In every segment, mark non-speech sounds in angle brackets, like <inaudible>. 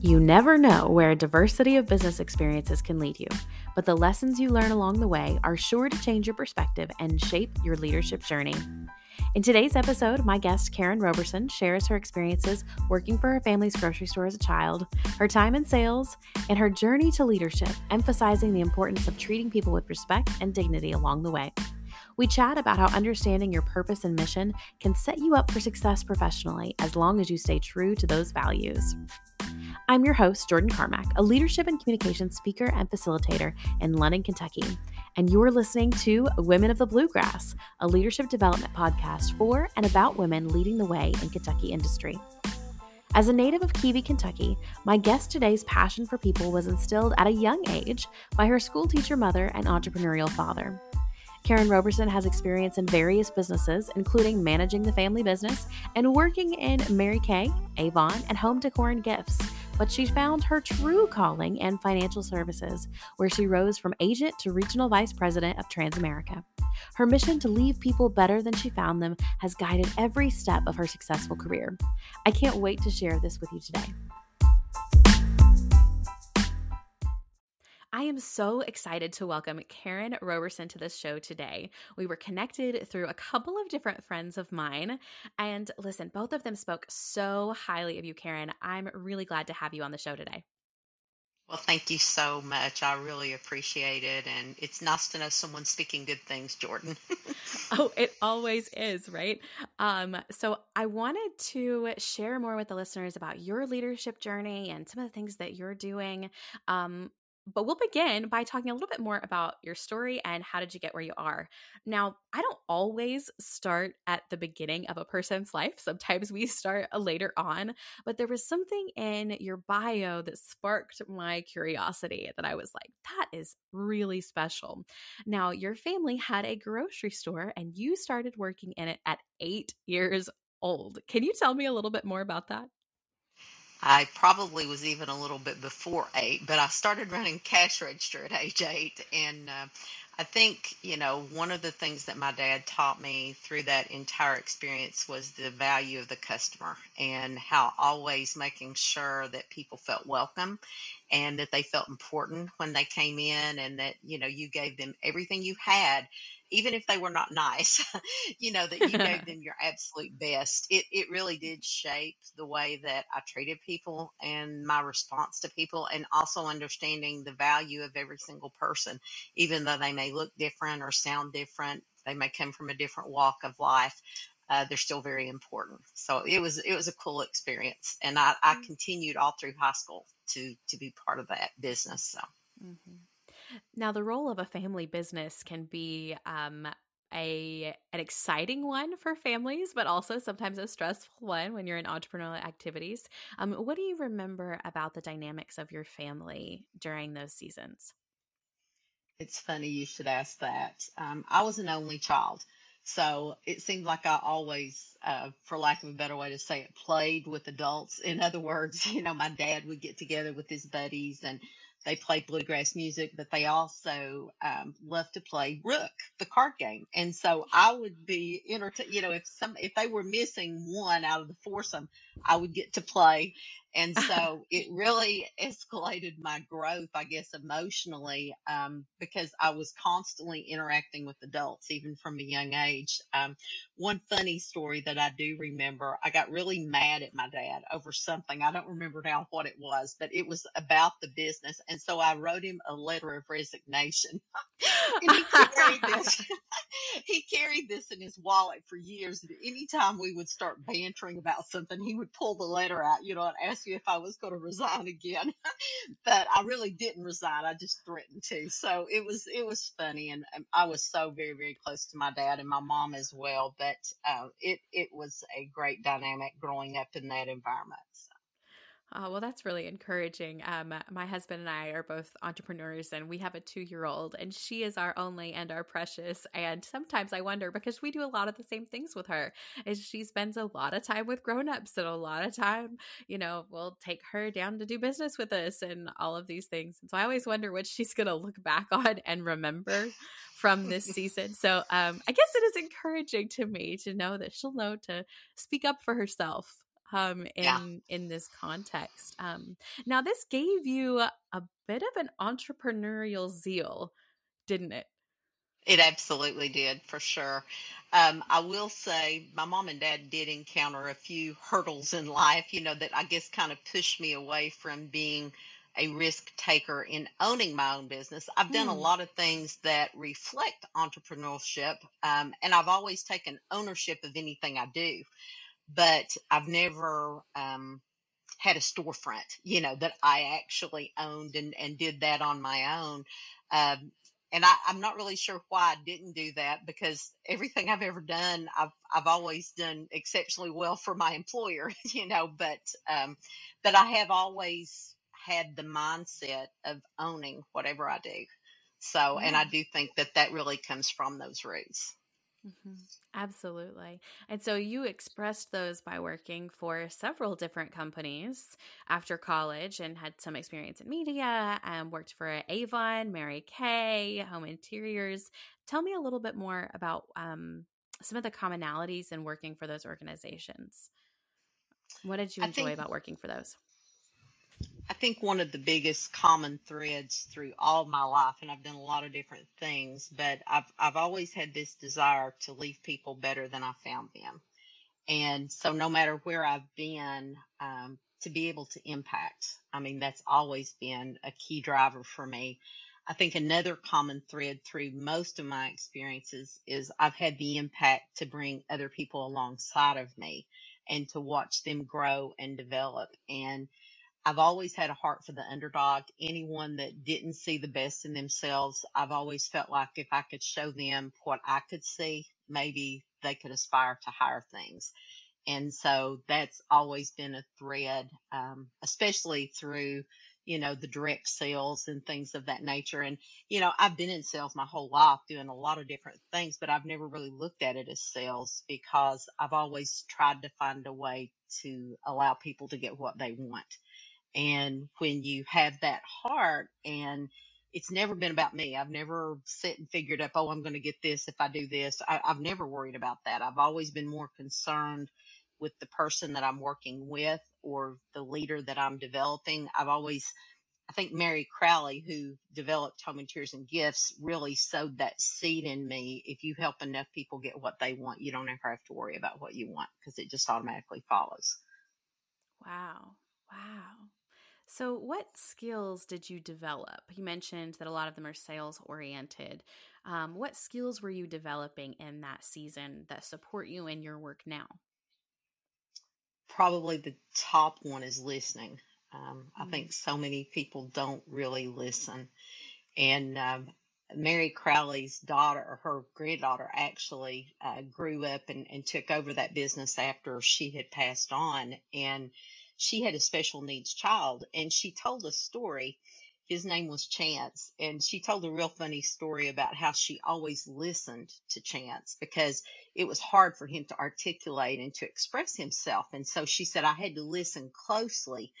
You never know where a diversity of business experiences can lead you, but the lessons you learn along the way are sure to change your perspective and shape your leadership journey. In today's episode, my guest Karen Roberson shares her experiences working for her family's grocery store as a child, her time in sales, and her journey to leadership, emphasizing the importance of treating people with respect and dignity along the way. We chat about how understanding your purpose and mission can set you up for success professionally as long as you stay true to those values. I'm your host, Jordyne Carmack, a leadership and communication speaker and facilitator in London, Kentucky. And you're listening to Women of the Bluegrass, a leadership development podcast for and about women leading the way in Kentucky industry. As a native of Keavy, Kentucky, my guest today's passion for people was instilled at a young age by her school teacher mother and entrepreneurial father. Karen Roberson has experience in various businesses, including managing the family business and working in Mary Kay, Avon, and home decor and gifts but she found her true calling in financial services, where she rose from agent to regional vice president of Transamerica. Her mission to leave people better than she found them has guided every step of her successful career. I can't wait to share this with you today. I am so excited to welcome Karen Roberson to this show today. We were connected through a couple of different friends of mine. And listen, both of them spoke so highly of you, Karen. I'm really glad to have you on the show today. Well, thank you so much. I really appreciate it. And it's nice to know someone speaking good things, Jordyne. <laughs> oh, it always is, right? Um, so I wanted to share more with the listeners about your leadership journey and some of the things that you're doing. Um, but we'll begin by talking a little bit more about your story and how did you get where you are. Now, I don't always start at the beginning of a person's life. Sometimes we start uh, later on, but there was something in your bio that sparked my curiosity that I was like, that is really special. Now, your family had a grocery store and you started working in it at eight years old. Can you tell me a little bit more about that? I probably was even a little bit before eight, but I started running cash register at age eight. And uh, I think, you know, one of the things that my dad taught me through that entire experience was the value of the customer and how always making sure that people felt welcome and that they felt important when they came in and that, you know, you gave them everything you had even if they were not nice, <laughs> you know, that you gave <laughs> them your absolute best. It, it really did shape the way that I treated people and my response to people, and also understanding the value of every single person, even though they may look different or sound different, they may come from a different walk of life. Uh, they're still very important. So it was it was a cool experience, and I, I mm. continued all through high school to to be part of that business. So. Mm-hmm. Now, the role of a family business can be um, a an exciting one for families, but also sometimes a stressful one when you're in entrepreneurial activities. Um, what do you remember about the dynamics of your family during those seasons? It's funny you should ask that. Um, I was an only child. So it seemed like I always, uh, for lack of a better way to say it, played with adults. In other words, <laughs> you know, my dad would get together with his buddies and they play bluegrass music, but they also um, love to play Rook, the card game. And so I would be entertained. You know, if some if they were missing one out of the foursome, I would get to play. And <laughs> so it really escalated my growth, I guess, emotionally, um, because I was constantly interacting with adults, even from a young age. Um, one funny story that I do remember, I got really mad at my dad over something. I don't remember now what it was, but it was about the business. And so I wrote him a letter of resignation. <laughs> and he carried this. <laughs> he carried this in his wallet for years. And anytime we would start bantering about something, he would pull the letter out, you know, and ask me if I was going to resign again. <laughs> but I really didn't resign. I just threatened to. So it was it was funny, and um, I was so very very close to my dad and my mom as well. But uh, it it was a great dynamic growing up in that environment. Oh, well, that's really encouraging. Um, my husband and I are both entrepreneurs, and we have a two year old, and she is our only and our precious. And sometimes I wonder because we do a lot of the same things with her, is she spends a lot of time with grown ups, and a lot of time, you know, we'll take her down to do business with us and all of these things. And so I always wonder what she's going to look back <laughs> on and remember from this season. So um, I guess it is encouraging to me to know that she'll know to speak up for herself um, in Yeah. in this context. Um, now, this gave you a bit of an entrepreneurial zeal, didn't it? It absolutely did, for sure. Um, I will say my mom and dad did encounter a few hurdles in life, you know, that I guess kind of pushed me away from being a risk taker in owning my own business. I've done a Hmm. lot of things that reflect entrepreneurship, um, and I've always taken ownership of anything I do, but I've never um, had a storefront, you know, that I actually owned and, and did that on my own. Um, and I, I'm not really sure why I didn't do that because everything I've ever done, I've I've always done exceptionally well for my employer, <laughs> you know. But um, but I have always had the mindset of owning whatever I do. So, and I do think that that really comes from those roots. Hmm Absolutely. And so you expressed those by working for several different companies after college and had some experience in media and worked for Avon, Mary Kay, Home Interiors. Tell me a little bit more about um, some of the commonalities in working for those organizations. What did you enjoy think about working for those? I think one of the biggest common threads through all my life, and I've done a lot of different things, but I've I've always had this desire to leave people better than I found them. And so no matter where I've been, um, to be able to impact, I mean, that's always been a key driver for me. I think another common thread through most of my experiences is I've had the impact to bring other people alongside of me and to watch them grow and develop. And I've always had a heart for the underdog. Anyone that didn't see the best in themselves, I've always felt like if I could show them what I could see, maybe they could aspire to higher things. And so that's always been a thread, um, especially through, you know, the direct sales and things of that nature. And, you know, I've been in sales my whole life doing a lot of different things, but I've never really looked at it as sales because I've always tried to find a way to allow people to get what they want. And when you have that heart and it's never been about me. I've never sit and figured up, oh, I'm going to get this if I do this. I, I've never worried about that. I've always been more concerned with the person that I'm working with or the leader that I'm developing. I've always, I think Mary Crowley, who developed Home Interiors and Gifts, really sowed that seed in me. If you help enough people get what they want, you don't ever have to worry about what you want because it just automatically follows. Wow. Wow. So, what skills did you develop? You mentioned that a lot of them are sales oriented. Um, what skills were you developing in that season that support you in your work now? Probably the top one is listening. Um, I Mm, think so many people don't really listen. And um, Mary Crowley's daughter, or her granddaughter, actually uh, grew up and, and took over that business after she had passed on. And she had a special needs child, and she told a story. His name was Chance, and she told a real funny story about how she always listened to Chance because it was hard for him to articulate and to express himself. And so she said, I had to listen closely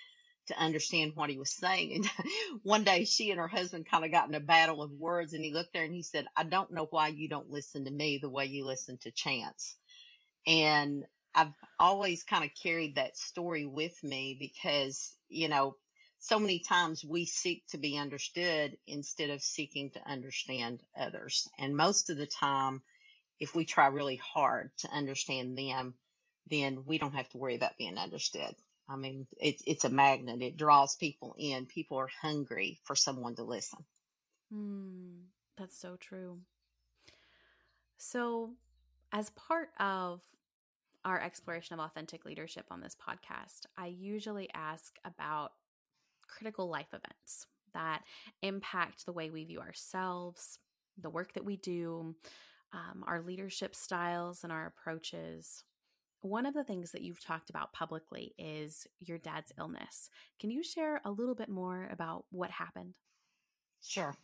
to understand what he was saying. <laughs> And one day she and her husband kind of got in a battle of words and he looked there and he said, I don't know why you don't listen to me the way you listen to Chance. And I've always kind of carried that story with me because, you know, so many times we seek to be understood instead of seeking to understand others. And most of the time, if we try really hard to understand them, then we don't have to worry about being understood. I mean, it's it's a magnet. It draws people in. People are hungry for someone to listen. mm, that's so true. So, as part of our exploration of authentic leadership on this podcast, I usually ask about critical life events that impact the way we view ourselves, the work that we do, um, our leadership styles, and our approaches. One of the things that you've talked about publicly is your dad's illness. Can you share a little bit more about what happened? Sure.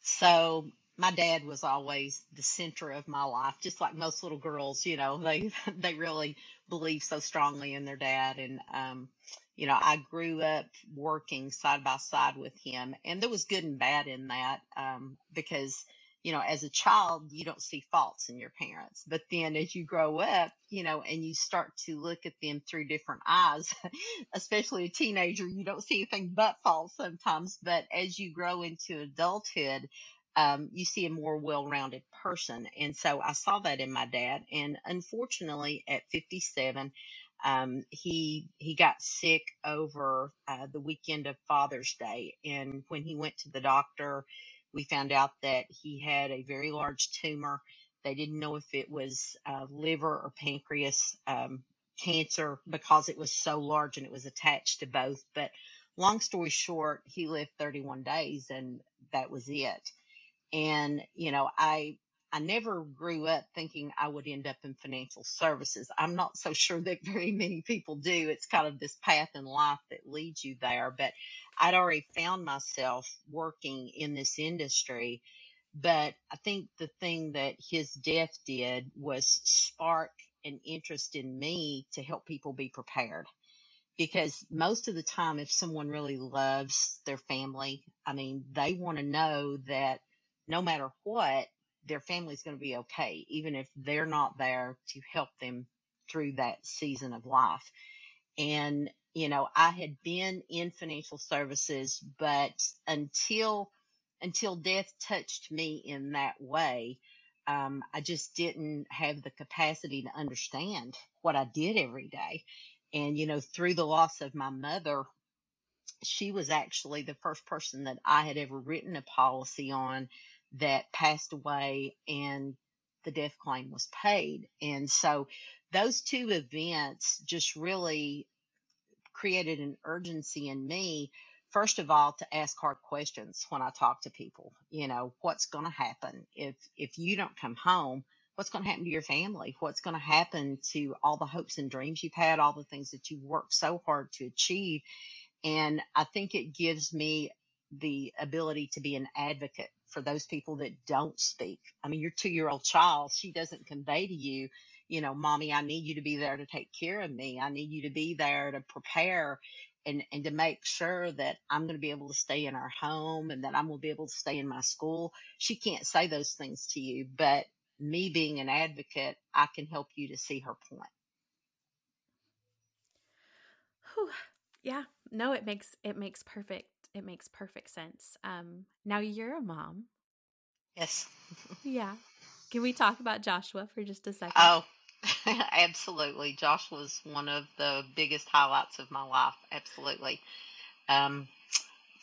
So my dad was always the center of my life, just like most little girls, you know, they <laughs> they really believe so strongly in their dad. And um, you know, I grew up working side by side with him, and there was good and bad in that, um, because you know, as a child, you don't see faults in your parents. But then as you grow up, you know, and you start to look at them through different eyes, <laughs> especially a teenager, you don't see anything but faults sometimes. But as you grow into adulthood, um, you see a more well-rounded person. And so I saw that in my dad. And unfortunately, at 57, um, he he got sick over uh, the weekend of Father's Day, and when he went to the doctor, we found out that he had a very large tumor. They didn't know if it was uh, liver or pancreas um, cancer because it was so large and it was attached to both. But long story short, he lived 31 days, and that was it. And you know, I I never grew up thinking I would end up in financial services. I'm not so sure that <laughs> very many people do. It's kind of this path in life that leads you there. But I'd already found myself working in this industry. But I think the thing that his death did was spark an interest in me to help people be prepared. Because most of the time, if someone really loves their family, I mean, they want to know that no matter what, their family's going to be okay, even if they're not there to help them through that season of life. And, you know, I had been in financial services, but until, until death touched me in that way, um, I just didn't have the capacity to understand what I did every day. And, you know, through the loss of my mother, she was actually the first person that I had ever written a policy on that passed away and the death claim was paid. And so those two events just really created an urgency in me first of all to ask hard questions when I talk to people. You know, what's going to happen if if you don't come home? What's going to happen to your family? What's going to happen to all the hopes and dreams you've had, all the things that you've worked so hard to achieve? And I think it gives me the ability to be an advocate for those people that don't speak. I mean, your two year old child, she doesn't convey to you, you know, mommy, I need you to be there to take care of me. I need you to be there to prepare and, and to make sure that I'm going to be able to stay in our home and that I'm going to be able to stay in my school. She can't say those things to you, but me being an advocate, I can help you to see her point. Whew. Yeah, no, it makes it makes perfect it makes perfect sense. Um, now you're a mom. Yes. yeah. Can we talk about Joshua for just a second? Oh, <laughs> absolutely. Joshua was one of the biggest highlights of my life. Absolutely. Um,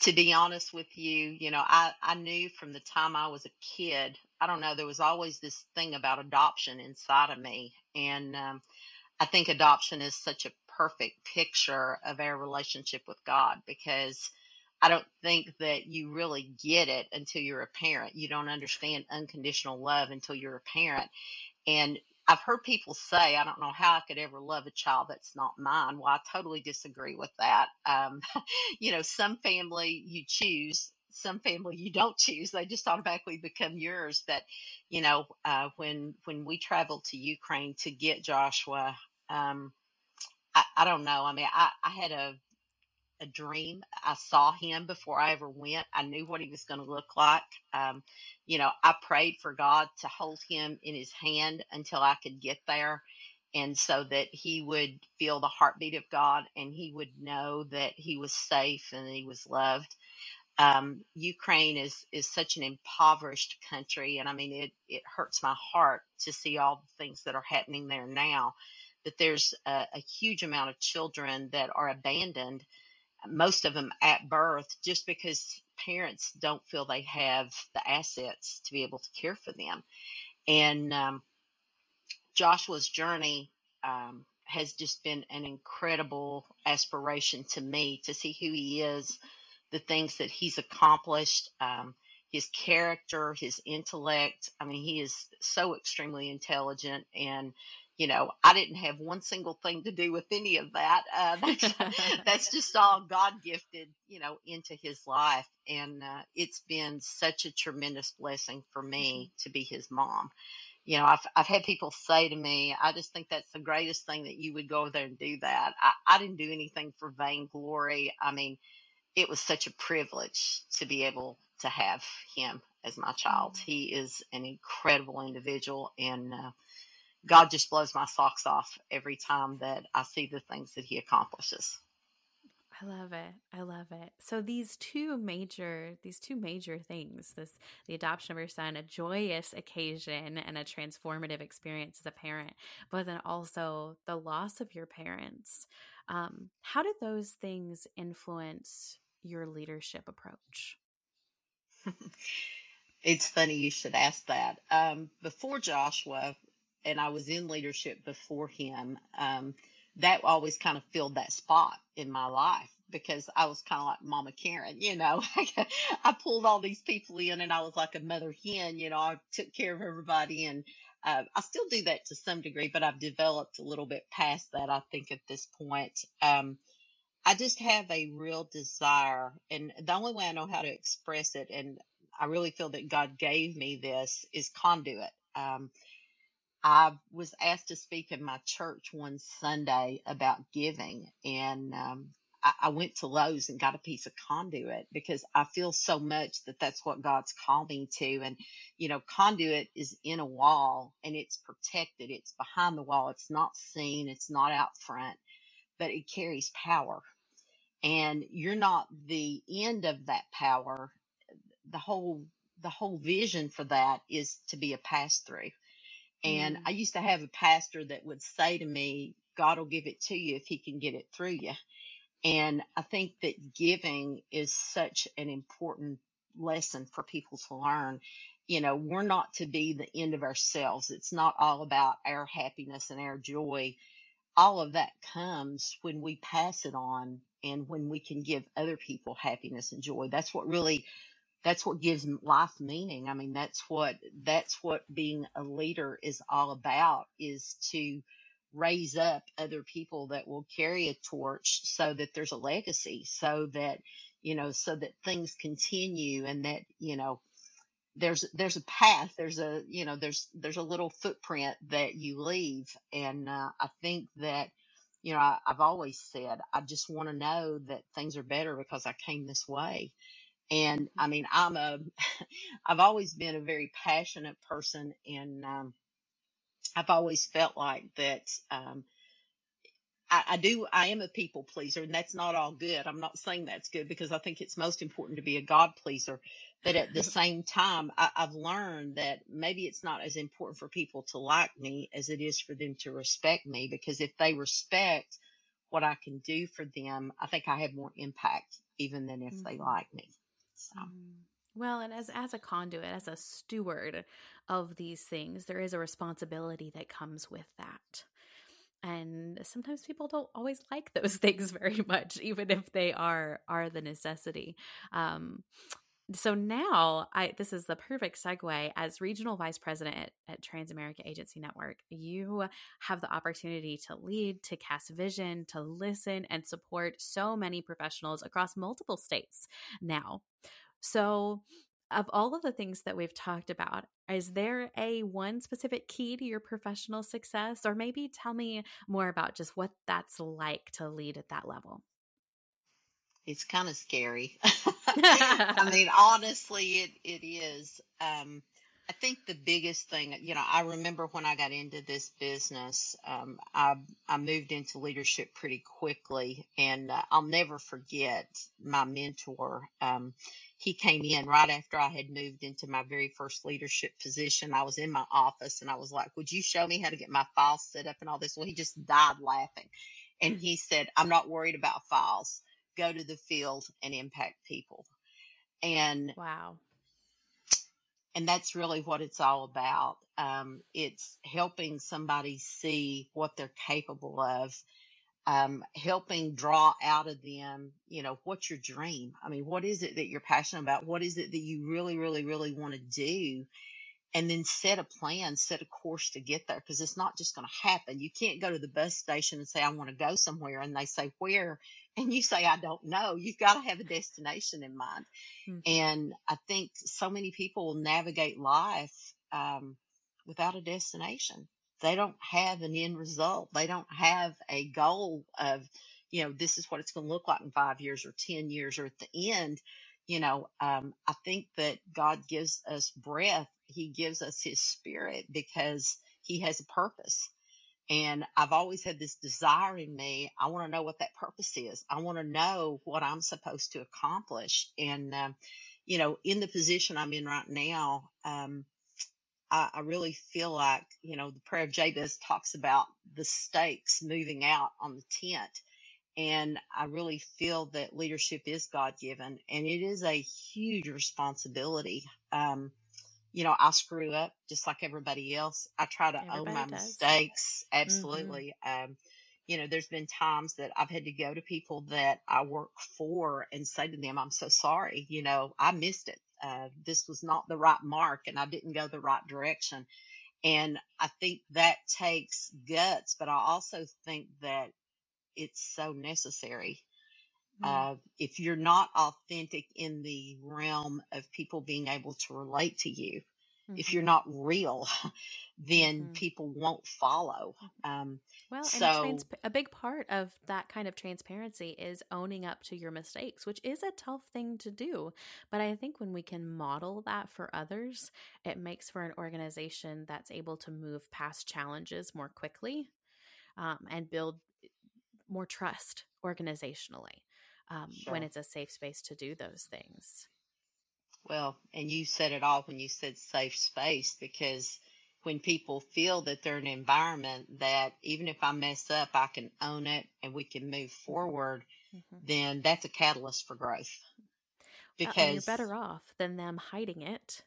to be honest with you, you know, I, I knew from the time I was a kid, I don't know, there was always this thing about adoption inside of me. And um, I think adoption is such a perfect picture of our relationship with God because I don't think that you really get it until you're a parent. You don't understand unconditional love until you're a parent. And I've heard people say, I don't know how I could ever love a child that's not mine. Well, I totally disagree with that. Um, <laughs> you know, some family you choose, some family you don't choose. They just automatically become yours. But, you know, uh, when when we traveled to Ukraine to get Joshua, um, I, I don't know. I mean, I, I had a a dream. I saw him before I ever went. I knew what he was going to look like. Um, you know, I prayed for God to hold him in his hand until I could get there. And so that he would feel the heartbeat of God and he would know that he was safe and he was loved. Um, Ukraine is, is such an impoverished country. And I mean, it, it hurts my heart to see all the things that are happening there now. That there's a, a huge amount of children that are abandoned most of them at birth just because parents don't feel they have the assets to be able to care for them. And um, Joshua's journey um, has just been an incredible aspiration to me to see who he is, the things that he's accomplished, um, his character, his intellect. I mean, he is so extremely intelligent and you know, I didn't have one single thing to do with any of that. Uh, <laughs> that's, <laughs> that's just all God gifted, you know, into his life. And uh, it's been such a tremendous blessing for me mm-hmm. to be his mom. You know, I've, I've had people say to me, I just think that's the greatest thing that you would go over there and do that. I, I didn't do anything for vainglory. I mean, it was such a privilege to be able to have him as my child. Mm. He is an incredible individual, and uh, God just blows my socks off every time that I see the things that he accomplishes. I love it. I love it. So these two major these two major things, this the adoption of your son, a joyous occasion and a transformative experience as a parent, but then also the loss of your parents. Um, how did those things influence your leadership approach? <laughs> it's funny you should ask that. Um, before Joshua, and I was in leadership before him, um, that always kind of filled that spot in my life because I was kind of like Mama Karen, you know. <laughs> I pulled all these people in and I was like a mother hen, you know. I took care of everybody and uh, I still do that to some degree, but I've developed a little bit past that, I think, at this point. Um, I just have a real desire, and the only way I know how to express it, and I really feel that God gave me this, is conduit. Um, I was asked to speak in my church one Sunday about giving, and um, I, I went to Lowe's and got a piece of conduit because I feel so much that that's what God's called me to. And, you know, conduit is in a wall and it's protected, it's behind the wall, it's not seen, it's not out front, but it carries power. And you're not the end of that power. The whole the whole vision for that is to be a pass through and Mm. I used to have a pastor that would say to me, God will give it to you if he can get it through you. And I think that giving is such an important lesson for people to learn. You know, we're not to be the end of ourselves. It's not all about our happiness and our joy. All of that comes when we pass it on and when we can give other people happiness and joy. That's what really that's what gives life meaning. I mean, that's what that's what being a leader is all about is to raise up other people that will carry a torch so that there's a legacy, so that you know, so that things continue and that, you know, there's there's a path, there's a, you know, there's there's a little footprint that you leave and uh, I think that you know, I, I've always said I just want to know that things are better because I came this way and I mean, I'm a, <laughs> I've always been a very passionate person and, um, I've always felt like that, um, I, I do, I am a people pleaser and that's not all good. I'm not saying that's good because I think it's most important to be a God pleaser. But at the <laughs> same time, I, I've learned that maybe it's not as important for people to like me as it is for them to respect me because if they respect what I can do for them, I think I have more impact even than if they Mhm. like me. So. Mm. Well, and as as a conduit, as a steward of these things, there is a responsibility that comes with that. And sometimes people don't always like those <laughs> things very much, even if they are are the necessity. Um, so now I this is the perfect segue as regional vice president at, at Transamerica Agency Network. You have the opportunity to lead, to cast vision, to listen and support so many professionals across multiple states now. So of all of the things that we've talked about, is there a one specific key to your professional success or maybe tell me more about just what that's like to lead at that level? It's kind of scary. <laughs> I <laughs> mean, honestly, it it is. Um, I think the biggest thing, you know, I remember when I got into this business, um, I I moved into leadership pretty quickly, and uh, I'll never forget my mentor. Um, he came in right after I had moved into my very first leadership position. I was in my office, and I was like, "Would you show me how to get my files set up and all this?" Well, he just died laughing, and he said, "I'm not worried about files." Go to the field and impact people. And wow. and that's really what it's all about. Um, it's helping somebody see what they're capable of, um, helping draw out of them, you know, what's your dream? I mean, what is it that you're passionate about? What is it that you really, really, really want to do? And then set a plan, set a course to get there because it's not just going to happen. You can't go to the bus station and say, I want to go somewhere. And they say, Where? And you say, I don't know. You've got to have a destination in mind. Mhm. And I think so many people will navigate life um, without a destination. They don't have an end result, they don't have a goal of, you know, this is what it's going to look like in five years or 10 years or at the end you know, um, I think that God gives us breath. He gives us his spirit because he has a purpose. And I've always had this desire in me. I want to know what that purpose is. I want to know what I'm supposed to accomplish. And, um, you know, in the position I'm in right now, um, I, I really feel like, you know, the prayer of Jabez talks about the stakes moving out on the tent. And I really feel that leadership is God given and it is a huge responsibility. Um, you know, I screw up just like everybody else. I try to own my does. mistakes. hmm Absolutely. Um, you know, there's been times that I've had to go to people that I work for and say to them, I'm so sorry. You know, I missed it. Uh, this was not the right mark and I didn't go the right direction. And I think that takes guts, but I also think that it's so necessary. Mm-hmm. Uh, if you're not authentic in the realm of people being able to relate to you, if Mm-hmm. you're not real, <laughs> then Mm-hmm. people won't follow. Um, Well, and so trans- a big part of that kind of transparency is owning up to your mistakes, which is a tough thing to do. But I think when we can model that for others, it makes for an organization that's able to move past challenges more quickly um, and build more trust organizationally um, when it's a safe space to do those things. Well, and you said it all when you said safe space because when people feel that they're in an environment that even if I mess up, I can own it and we can move forward, hmm then that's a catalyst for growth. Uh, you're better off than them hiding it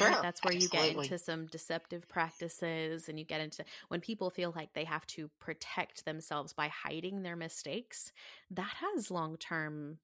right sure, that's where you get into some deceptive practices and you get into when people feel like they have to protect themselves by hiding their mistakes that has long-term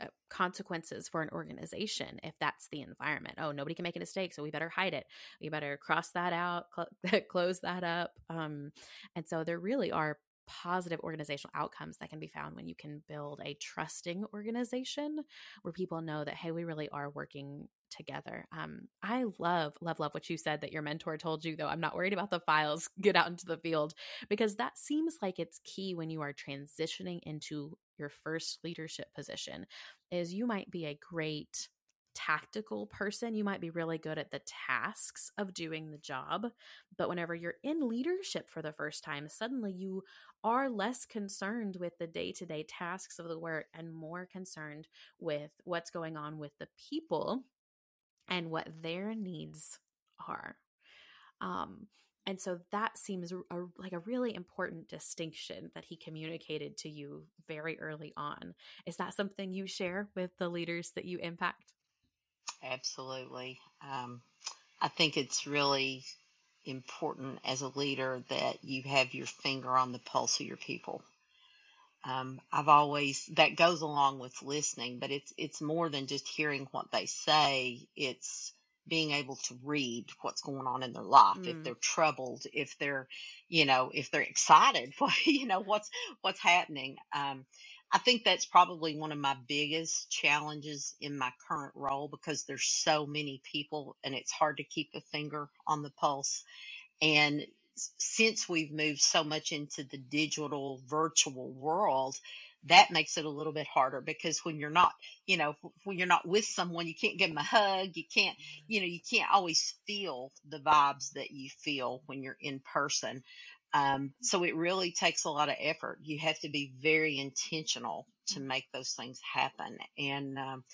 uh, consequences for an organization if that's the environment. Oh nobody can make a mistake so we better hide it. We better cross that out cl- <laughs> close that up um, and so there really are positive organizational outcomes that can be found when you can build a trusting organization where people know that hey we really are working together. Um, i love love love what you said that your mentor told you though i'm not worried about the files <laughs> get out into the field because that seems like it's key when you are transitioning into your first leadership position is you might be a great tactical person you might be really good at the tasks of doing the job but whenever you're in leadership for the first time suddenly you are less concerned with the day-to-day tasks of the work and more concerned with what's going on with the people and what their needs are um, and so that seems a, like a really important distinction that he communicated to you very early on. Is that something you share with the leaders that you impact? Absolutely. Um, I think it's really important as a leader that you have your finger on the pulse of your people. Um, I've always that goes along with listening, but it's it's more than just hearing what they say. It's being able to read what's going on in their life. If Mm, they're troubled, if they're, you know, if they're excited, <laughs> you know, what's what's happening. Um, I think that's probably one of my biggest challenges in my current role because there's so many people and it's hard to keep a finger on the pulse. And since we've moved so much into the digital virtual world, that makes it a little bit harder because when you're not, you know, when you're not with someone, you can't give them a hug. You can't, you know, you can't always feel the vibes that you feel when you're in person. Um, so it really takes a lot of effort. You have to be very intentional to make those things happen. And, um,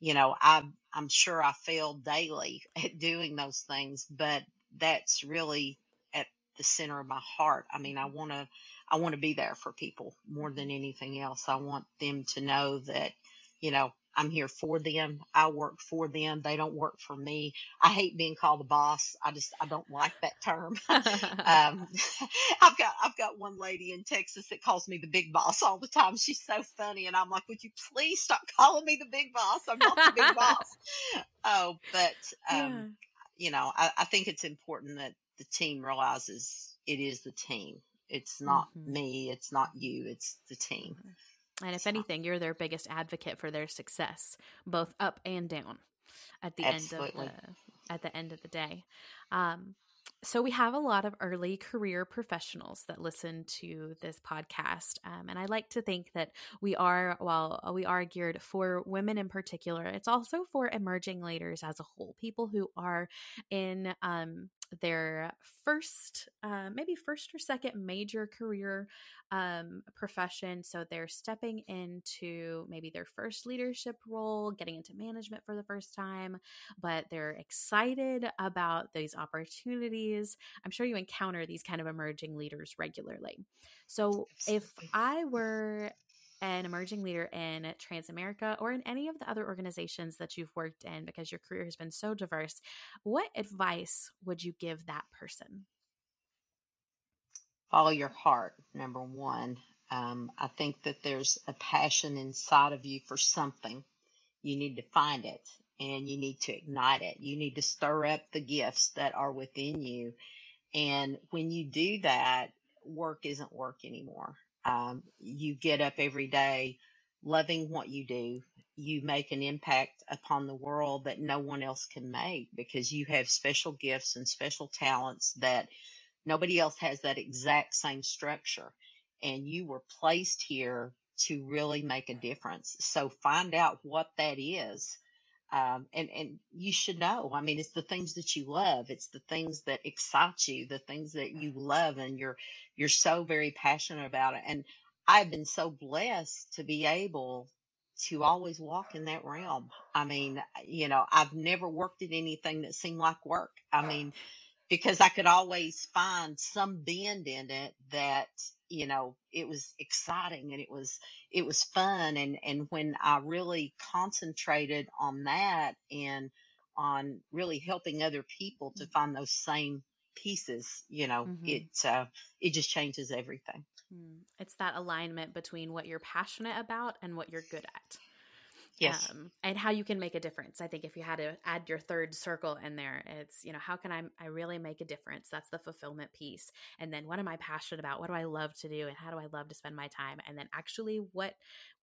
you know, I, I'm sure I fail daily <laughs> at doing those things, but that's really at the center of my heart. I mean, I want to, I want to be there for people more than anything else. I want them to know that, you know, I'm here for them. I work for them. They don't work for me. I hate being called a boss. I just, I don't like that term. <laughs> um, <laughs> <laughs> I've got, I've got one lady in Texas that calls me the big boss all the time. She's so funny. And I'm like, would you please stop calling me the big boss? I'm not the big boss. Oh, but, yeah. um, you know, I, I think it's important that the team realizes it is the team. It's not hmm me. It's not you. It's the team. And if anything, you're their biggest advocate for their success, both up and down at the end of the at the end of the day. Um, So, we have a lot of early career professionals that listen to this podcast. Um, and I like to think that we are, while we are geared for women in particular, it's also for emerging leaders as a whole, people who are in um, their first, uh, maybe first or second major career um, profession. So they're stepping into maybe their first leadership role, getting into management for the first time, but they're excited about these opportunities. I'm sure you encounter these kind of emerging leaders regularly. So if I were an emerging leader in Transamerica or in any of the other organizations that you've worked in because your career has been so diverse, what advice would you give that person? Follow your heart, number one. Um, I think that there's a passion inside of you for something. You need to find it and you need to ignite it. You need to stir up the gifts that are within you. And when you do that, work isn't work anymore. Um, you get up every day loving what you do. You make an impact upon the world that no one else can make because you have special gifts and special talents that nobody else has that exact same structure. And you were placed here to really make a difference. So find out what that is um, and and you should know. I mean, it's the things that you love. It's the things that excite you. The things that you love, and you're you're so very passionate about it. And I've been so blessed to be able to always walk in that realm. I mean, you know, I've never worked at anything that seemed like work. I mean, because I could always find some bend in it that you know it was exciting and it was it was fun and and when I really concentrated on that and on really helping other people to mm. find those same pieces you know mm-hmm. it uh, it just changes everything mm. it's that alignment between what you're passionate about and what you're good at Yes. Um, and how you can make a difference. I think if you had to add your third circle in there, it's, you know, how can I, I really make a difference? That's the fulfillment piece. And then what am I passionate about? What do I love to do? And how do I love to spend my time? And then actually what,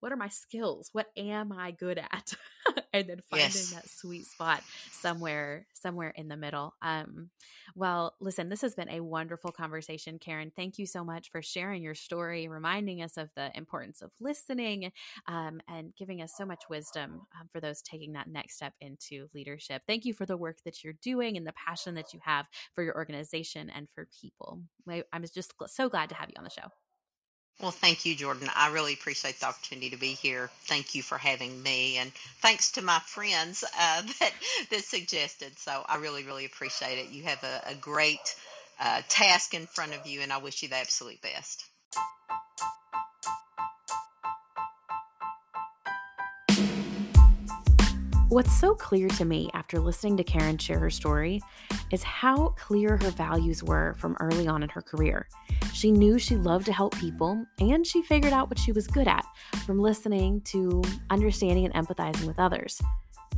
what are my skills? What am I good at? <laughs> and then finding yes. that sweet spot somewhere, somewhere in the middle. Um, well, listen, this has been a wonderful conversation, Karen. Thank you so much for sharing your story, reminding us of the importance of listening, um, and giving us so much wisdom um, for those taking that next step into leadership. Thank you for the work that you're doing and the passion that you have for your organization and for people. I'm just so glad to have you on the show. Well, thank you, Jordyne. I really appreciate the opportunity to be here. Thank you for having me, and thanks to my friends uh, <laughs> that that suggested. So I really, really appreciate it. You have a, a great uh, task in front of you, and I wish you the absolute best. What's so clear to me after listening to Karen share her story is how clear her values were from early on in her career. She knew she loved to help people, and she figured out what she was good at from listening to understanding and empathizing with others.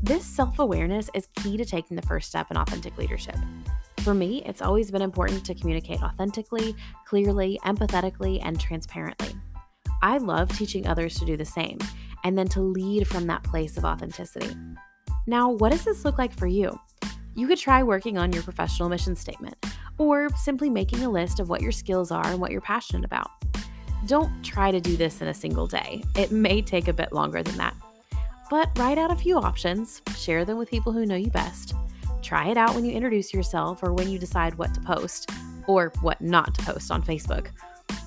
This self awareness is key to taking the first step in authentic leadership. For me, it's always been important to communicate authentically, clearly, empathetically, and transparently. I love teaching others to do the same and then to lead from that place of authenticity. Now, what does this look like for you? You could try working on your professional mission statement or simply making a list of what your skills are and what you're passionate about. Don't try to do this in a single day, it may take a bit longer than that. But write out a few options, share them with people who know you best. Try it out when you introduce yourself or when you decide what to post or what not to post on Facebook.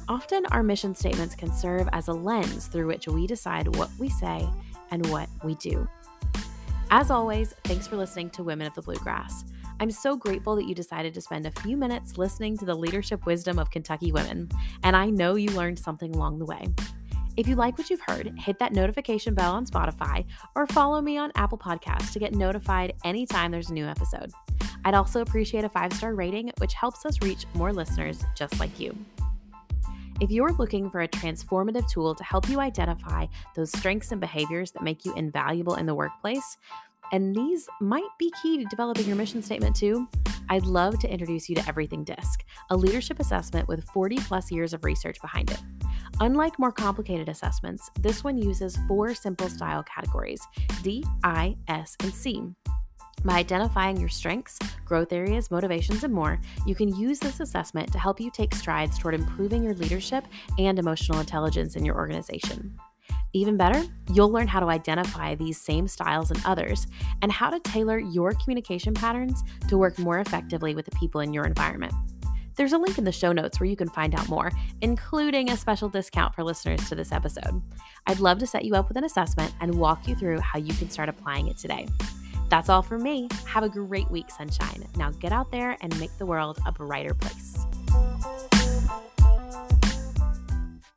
Often, our mission statements can serve as a lens through which we decide what we say and what we do. As always, thanks for listening to Women of the Bluegrass. I'm so grateful that you decided to spend a few minutes listening to the leadership wisdom of Kentucky women, and I know you learned something along the way. If you like what you've heard, hit that notification bell on Spotify or follow me on Apple Podcasts to get notified anytime there's a new episode. I'd also appreciate a five star rating, which helps us reach more listeners just like you. If you're looking for a transformative tool to help you identify those strengths and behaviors that make you invaluable in the workplace, and these might be key to developing your mission statement too, I'd love to introduce you to Everything DISC, a leadership assessment with 40 plus years of research behind it. Unlike more complicated assessments, this one uses four simple style categories D, I, S, and C. By identifying your strengths, growth areas, motivations, and more, you can use this assessment to help you take strides toward improving your leadership and emotional intelligence in your organization. Even better, you'll learn how to identify these same styles in others and how to tailor your communication patterns to work more effectively with the people in your environment. There's a link in the show notes where you can find out more, including a special discount for listeners to this episode. I'd love to set you up with an assessment and walk you through how you can start applying it today. That's all for me. Have a great week, sunshine. Now get out there and make the world a brighter place.